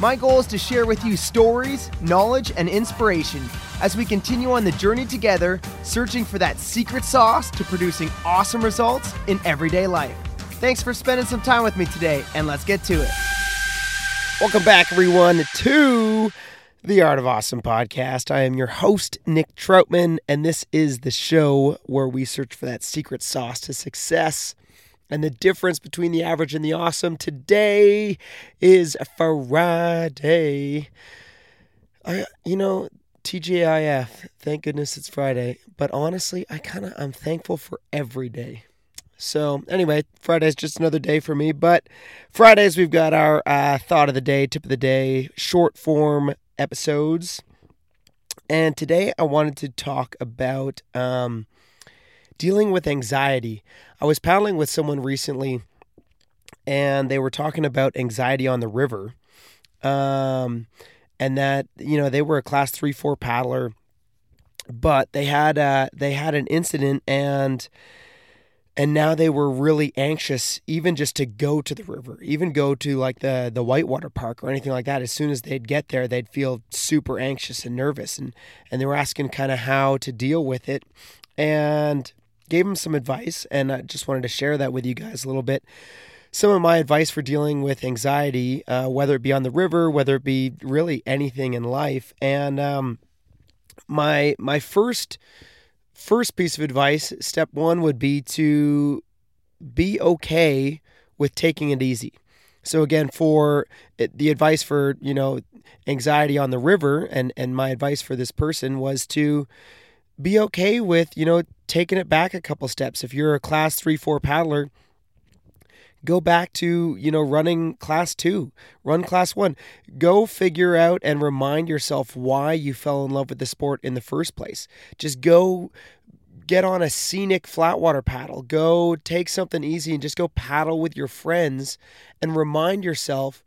My goal is to share with you stories, knowledge, and inspiration as we continue on the journey together, searching for that secret sauce to producing awesome results in everyday life. Thanks for spending some time with me today, and let's get to it. Welcome back, everyone, to the Art of Awesome podcast. I am your host, Nick Troutman, and this is the show where we search for that secret sauce to success and the difference between the average and the awesome. Today is a Friday. I, you know, TGIF. Thank goodness it's Friday. But honestly, I kind of I'm thankful for every day. So anyway, Friday's just another day for me. But Fridays we've got our uh, thought of the day, tip of the day, short form episodes. And today I wanted to talk about um, dealing with anxiety. I was paddling with someone recently, and they were talking about anxiety on the river, um, and that you know they were a class three four paddler, but they had uh, they had an incident and and now they were really anxious even just to go to the river even go to like the the whitewater park or anything like that. As soon as they'd get there they'd feel super anxious and nervous and and they were asking kind of how to deal with it. And gave him some advice and i just wanted to share that with you guys a little bit some of my advice for dealing with anxiety uh, whether it be on the river whether it be really anything in life and um, my my first first piece of advice, step one would be to be okay with taking it easy. So again, for the advice for you know anxiety on the river, and and my advice for this person was to be okay with you know taking it back a couple steps. If you're a class three four paddler, go back to you know running class two run class one. Go figure out and remind yourself why you fell in love with the sport in the first place. Just go get on a scenic flatwater paddle. Go take something easy and just go paddle with your friends and remind yourself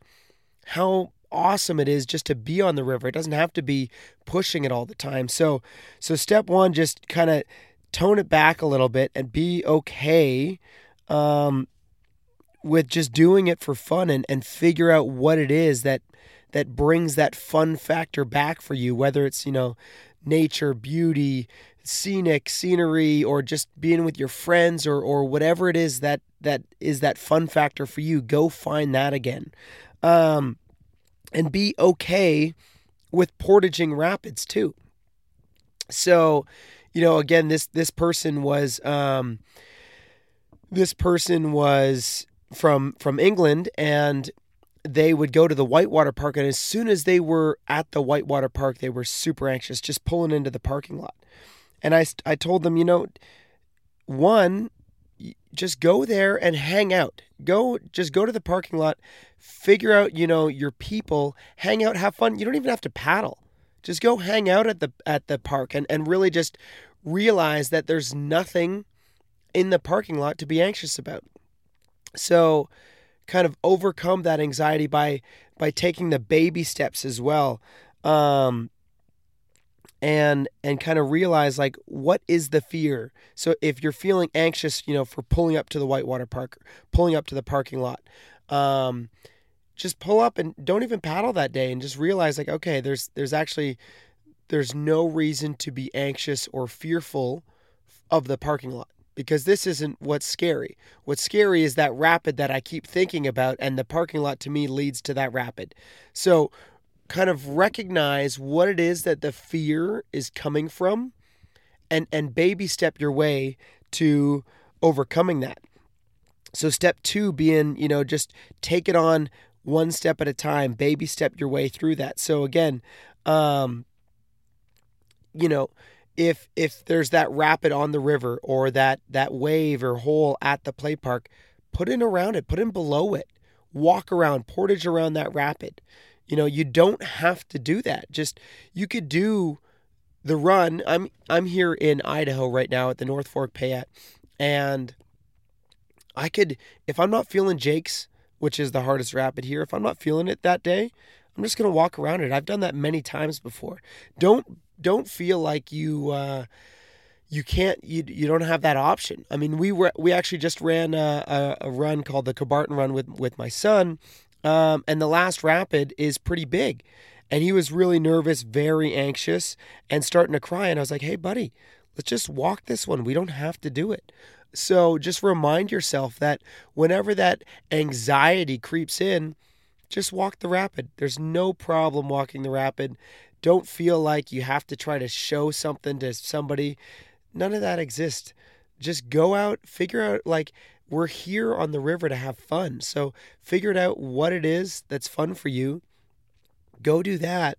how awesome it is just to be on the river. It doesn't have to be pushing it all the time. So so step one just kind of tone it back a little bit and be okay um, with just doing it for fun and, and figure out what it is that that brings that fun factor back for you whether it's you know nature beauty scenic scenery or just being with your friends or or whatever it is that that is that fun factor for you go find that again. Um and be okay with portaging rapids too. So you know again this this person was um this person was from from England and they would go to the whitewater park and as soon as they were at the whitewater park they were super anxious just pulling into the parking lot. And i i told them you know one just go there and hang out. Go just go to the parking lot figure out you know your people hang out have fun. You don't even have to paddle. Just go hang out at the at the park and and really just realize that there's nothing in the parking lot to be anxious about. So kind of overcome that anxiety by by taking the baby steps as well. Um, and and kind of realize like what is the fear so if you're feeling anxious you know for pulling up to the whitewater park pulling up to the parking lot um, just pull up and don't even paddle that day and just realize like okay there's there's actually there's no reason to be anxious or fearful of the parking lot because this isn't what's scary. What's scary is that rapid that I keep thinking about, and the parking lot to me leads to that rapid. So, kind of recognize what it is that the fear is coming from, and and baby step your way to overcoming that. So, step two being, you know, just take it on one step at a time, baby step your way through that. So, again, um, you know, if if there's that rapid on the river or that that wave or hole at the play park, put in around it, put in below it, walk around, portage around that rapid. You know, you don't have to do that. Just you could do the run. I'm I'm here in Idaho right now at the North Fork Payette, and I could if I'm not feeling Jake's, which is the hardest rapid here, if I'm not feeling it that day, I'm just gonna walk around it. I've done that many times before. Don't don't feel like you uh, you can't you you don't have that option. I mean, we were we actually just ran a, a, a run called the Cabarton Run with with my son, um, and the last rapid is pretty big, and he was really nervous, very anxious, and starting to cry. And I was like, "Hey, buddy, let's just walk this one. We don't have to do it." So just remind yourself that whenever that anxiety creeps in, just walk the rapid. There's no problem walking the rapid. Don't feel like you have to try to show something to somebody. None of that exists. Just go out, figure out like we're here on the river to have fun. So figure it out what it is that's fun for you. Go do that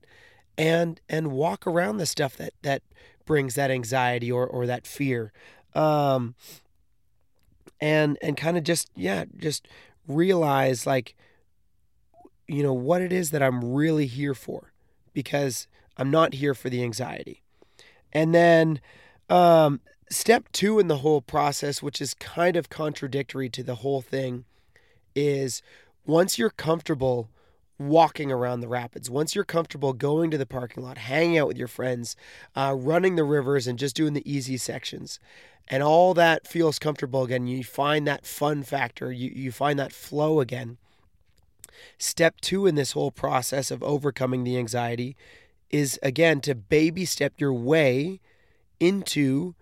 and and walk around the stuff that that brings that anxiety or or that fear. Um and and kind of just yeah, just realize like you know, what it is that I'm really here for because I'm not here for the anxiety. And then um, step two in the whole process, which is kind of contradictory to the whole thing, is once you're comfortable walking around the rapids, once you're comfortable going to the parking lot, hanging out with your friends, uh, running the rivers, and just doing the easy sections, and all that feels comfortable again, you find that fun factor, you, you find that flow again Step two in this whole process of overcoming the anxiety is again to baby step your way into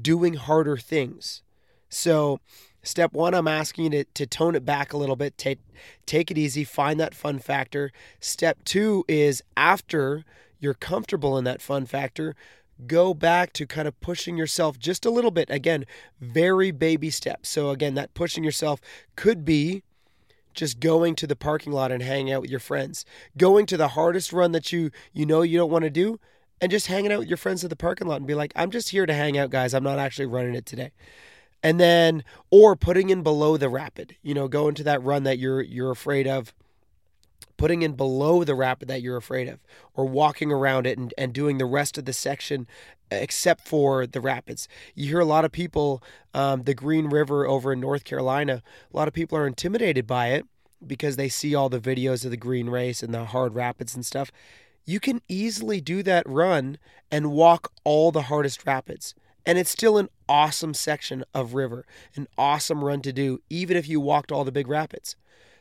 doing harder things. So, step one, I'm asking you to, to tone it back a little bit, take, take it easy, find that fun factor. Step two is after you're comfortable in that fun factor, go back to kind of pushing yourself just a little bit. Again, very baby steps. So, again, that pushing yourself could be just going to the parking lot and hanging out with your friends, going to the hardest run that you you know you don't want to do, and just hanging out with your friends at the parking lot and be like, I'm just here to hang out, guys. I'm not actually running it today. And then, or putting in below the rapid, you know, going to that run that you're you're afraid of putting in below the rapid that you're afraid of, or walking around it and, and doing the rest of the section except for the rapids. You hear a lot of people, um, the Green River over in North Carolina, a lot of people are intimidated by it because they see all the videos of the green race and the hard rapids and stuff. You can easily do that run and walk all the hardest rapids. And it's still an awesome section of river, an awesome run to do, even if you walked all the big rapids.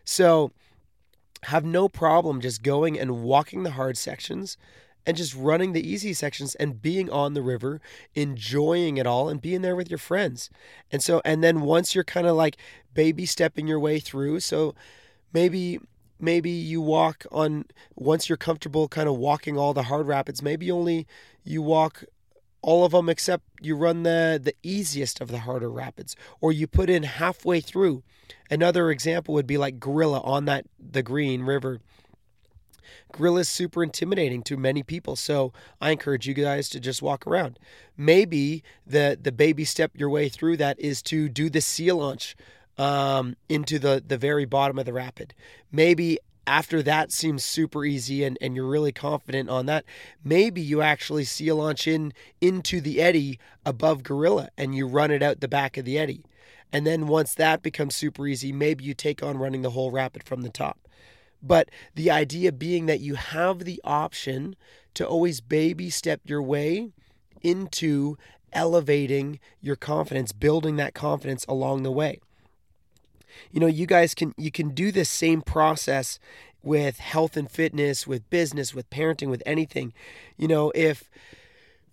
So, have no problem just going and walking the hard sections and just running the easy sections and being on the river, enjoying it all and being there with your friends. And so, and then once you're kind of like baby stepping your way through, so maybe maybe you walk on once you're comfortable kind of walking all the hard rapids maybe only you walk all of them except you run the the easiest of the harder rapids or you put in halfway through. Another example would be like gorilla on that the green river. Gorilla is super intimidating to many people so i encourage you guys to just walk around. Maybe the the baby step your way through that is to do the seal launch um, into the the very bottom of the rapid maybe after that seems super easy and, and you're really confident on that, maybe you actually seal launch in into the eddy above Gorilla and you run it out the back of the eddy. And then once that becomes super easy, maybe you take on running the whole rapid from the top. But the idea being that you have the option to always baby step your way into elevating your confidence, building that confidence along the way you know you guys can you can do this same process with health and fitness with business with parenting with anything. You know if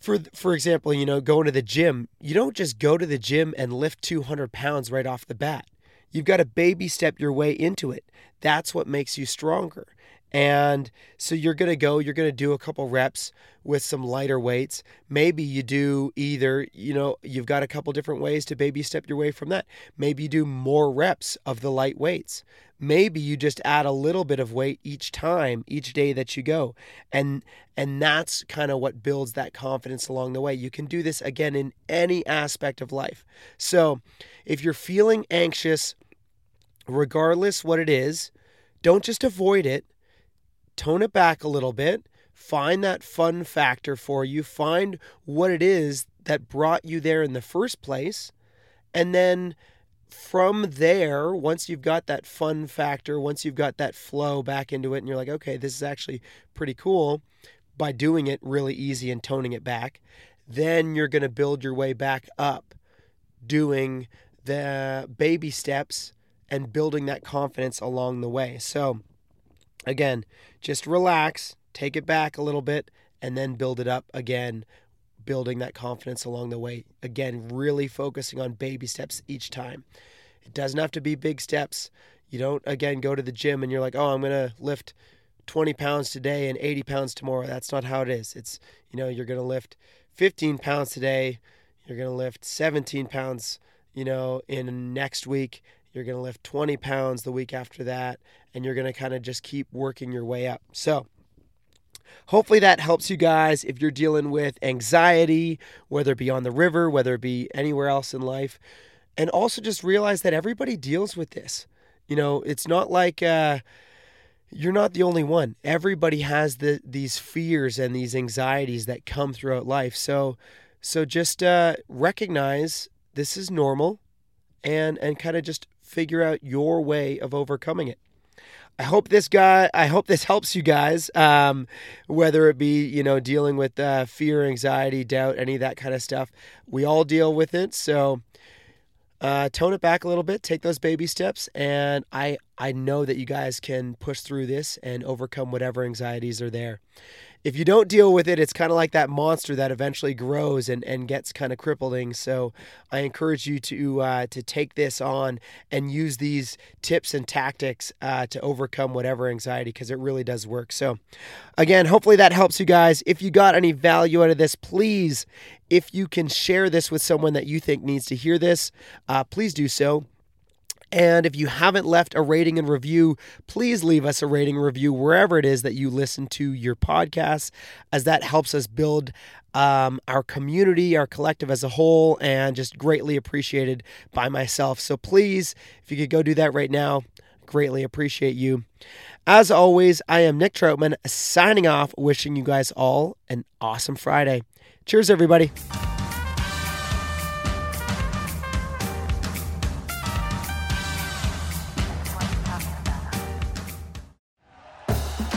for for example you know going to the gym you don't just go to the gym and lift 200 pounds right off the bat. You've got to baby step your way into it. That's what makes you stronger and so you're going to go, you're going to do a couple reps with some lighter weights. Maybe you do either, you know, you've got a couple different ways to baby step your way from that. Maybe you do more reps of the light weights. Maybe you just add a little bit of weight each time, each day that you go. And and that's kind of what builds that confidence along the way. You can do this again in any aspect of life. So, if you're feeling anxious, regardless what it is, don't just avoid it tone it back a little bit, find that fun factor for you, find what it is that brought you there in the first place, and then from there, once you've got that fun factor, once you've got that flow back into it, and you're like, okay, this is actually pretty cool by doing it really easy and toning it back, then you're going to build your way back up doing the baby steps and building that confidence along the way. So, again, just relax, take it back a little bit, and then build it up again, building that confidence along the way. Again, really focusing on baby steps each time. It doesn't have to be big steps. You don't, again, go to the gym and you're like, oh, I'm going to lift 20 pounds today and 80 pounds tomorrow. That's not how it is. It's, you know, you're going to lift 15 pounds today, you're going to lift 17 pounds, you know, in next week. You're going to lift 20 pounds the week after that, and you're going to kind of just keep working your way up. So, hopefully that helps you guys if you're dealing with anxiety, whether it be on the river, whether it be anywhere else in life. And also just realize that everybody deals with this. You know, it's not like, uh, you're not the only one. Everybody has the, these fears and these anxieties that come throughout life. So, so just uh, recognize this is normal, and and kind of just figure out your way of overcoming it. I hope this guy, I hope this helps you guys, um, whether it be, you know, dealing with uh, fear, anxiety, doubt, any of that kind of stuff. We all deal with it. So uh, tone it back a little bit, take those baby steps, and I I know that you guys can push through this and overcome whatever anxieties are there if you don't deal with it, it's kind of like that monster that eventually grows and, and gets kind of crippling. So I encourage you to uh, to take this on and use these tips and tactics uh, to overcome whatever anxiety because it really does work. So again, hopefully that helps you guys. If you got any value out of this, please, if you can share this with someone that you think needs to hear this, uh, please do so. And if you haven't left a rating and review, please leave us a rating review wherever it is that you listen to your podcast, as that helps us build um, our community, our collective as a whole, and just greatly appreciated by myself. So please, if you could go do that right now, greatly appreciate you. As always, I am Nick Troutman signing off, wishing you guys all an awesome Friday. Cheers, everybody.